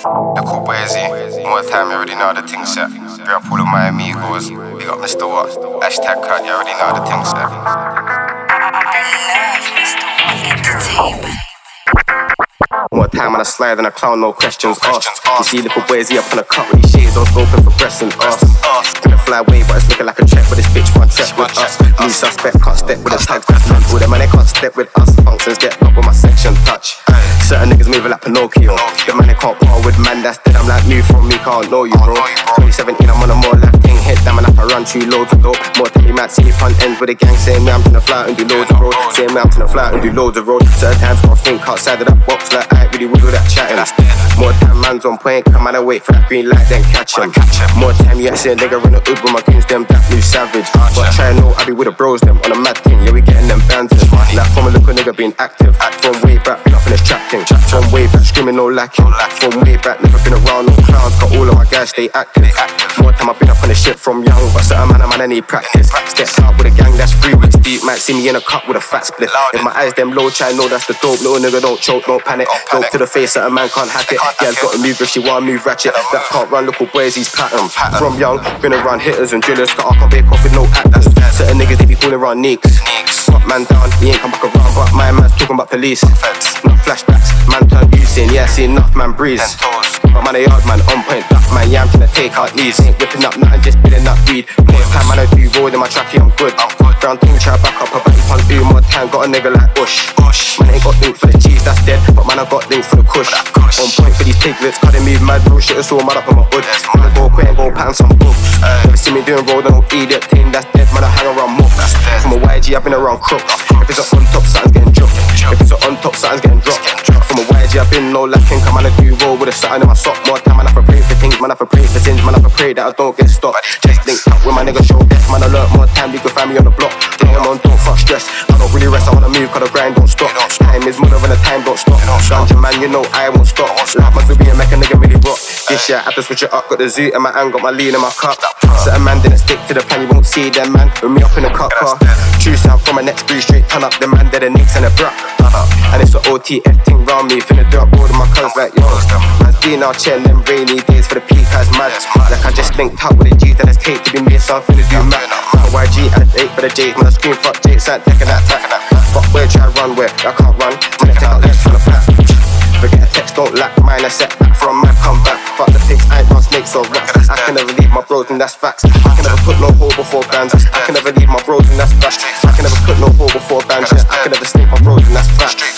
The cool Boise. More time, you already know the thing set. Big up all of my amigos. Big up Mr. What? Hashtag cut, you already know the thing set. More time on a slide than a clown, no questions asked. You see little boys up on a cut with these shades on scoping for and ass. Gonna fly away, but it's looking like a check with this bitch one check with us. New suspect can't step with a tag. All them man they can't step with us. Functions get up with my section touch. Certain niggas moving like Pinocchio. The man they can't part with man that's dead. I'm like new from me, can't know you, bro. 2017, I'm on a more left thing. Hit that man up, I run through loads of dope. More than me, might see me punt ends with a gang. Saying me, I'm gonna fly out and do loads of road. Saying me, I'm gonna fly out and do loads of road. Certain times, gotta think outside of that box. Like, I ain't really with all that chatting. More time, man's on point. Come on, I wait for that green light, then catch him. More time, you see a nigga in the with my goons, them that new savage. But try and know I be with the bros, them on a mad thing. Yeah, we getting them bands. Like, from a little nigga being active. Act from way back, this trap thing. From way back, screaming no lacking. From way back, never been around no clowns. Got all of my guys stay active. More time, I've been up on the shit from young. But certain man, a man, I need practice. Step out with a gang that's three weeks deep. Might see me in a cup with a fat split. In my eyes, them low try know that's the dope. Little nigga don't choke, don't panic. Dope to the face, certain man can't hack it. Yeah, got to move if she wanna move ratchet. That can't run, look what boys he's pattern. From young, been around hitters and drillers. Got up, I bake off with no actors. Certain niggas, they be calling around nicks. Swap man down, he ain't come back around. But my man's talking about police. Not flashbacks, man turn using. Yeah, see enough man breeze. But man, a yard man on point, black man, yeah, I'm trying to take out these. Ain't whipping up nothing, just billing up weed. More time, man, I do road in my tracky, I'm good. Brown thing, try back up, a back on do more time. Got a nigga like Bush. Man, ain't got link for the cheese, that's dead. But man, I got link for the kush. On point for these piglets, cut they move mad, bro. Shit, it's all mad up on my hood. Gonna go quick go pattern some books. Never see me doing road, no idiot thing, that's dead. Man, I hang around more. That's dead. from a YG, I've been around crook. If it's a on top, something's getting dropped. If it's a on top, something's getting dropped. From a YG, I've been no lacking. Come on, I do roll with a satin in my sock. More time, man, I for pray for things, man, I for pray for sins, man, I for pray that I don't get stopped. Just linked up with my nigga show death, man, alert more time, you can find me on the block. I'm on, don't fuck stress. I don't really rest, I wanna move, cause the grind don't you know I won't stop. Like my be and make a nigga really rock. This year, I have to switch it up, got the zoo in my hand, got my lean in my cup. Certain man didn't stick to the plan, you won't see them man. With me up in the cup car. True sound from my next breeze, straight turn up, the man, dead the nicks and a bruh. And it's the OTF thing round me, finna do up all of my colours like yo. Man's been out chill them rainy days for the peak has mad. Like I just linked up with the G's, then it's cake to be me, so I'm finna do mad. YG and 8 for the J's, man, I scream fuck J's, ain't taking that tack. Fuck where, try run where, I can't run. Take out left don't lack mine. I set from my comeback. Fuck the pigs, I ain't on snakes or rats. I can never leave my bros, and that's facts. I can never put no hole before bands. I can never leave my bros, and that's facts. I can never put no hole before bands. Yeah, I can never snake my bros, and that's facts.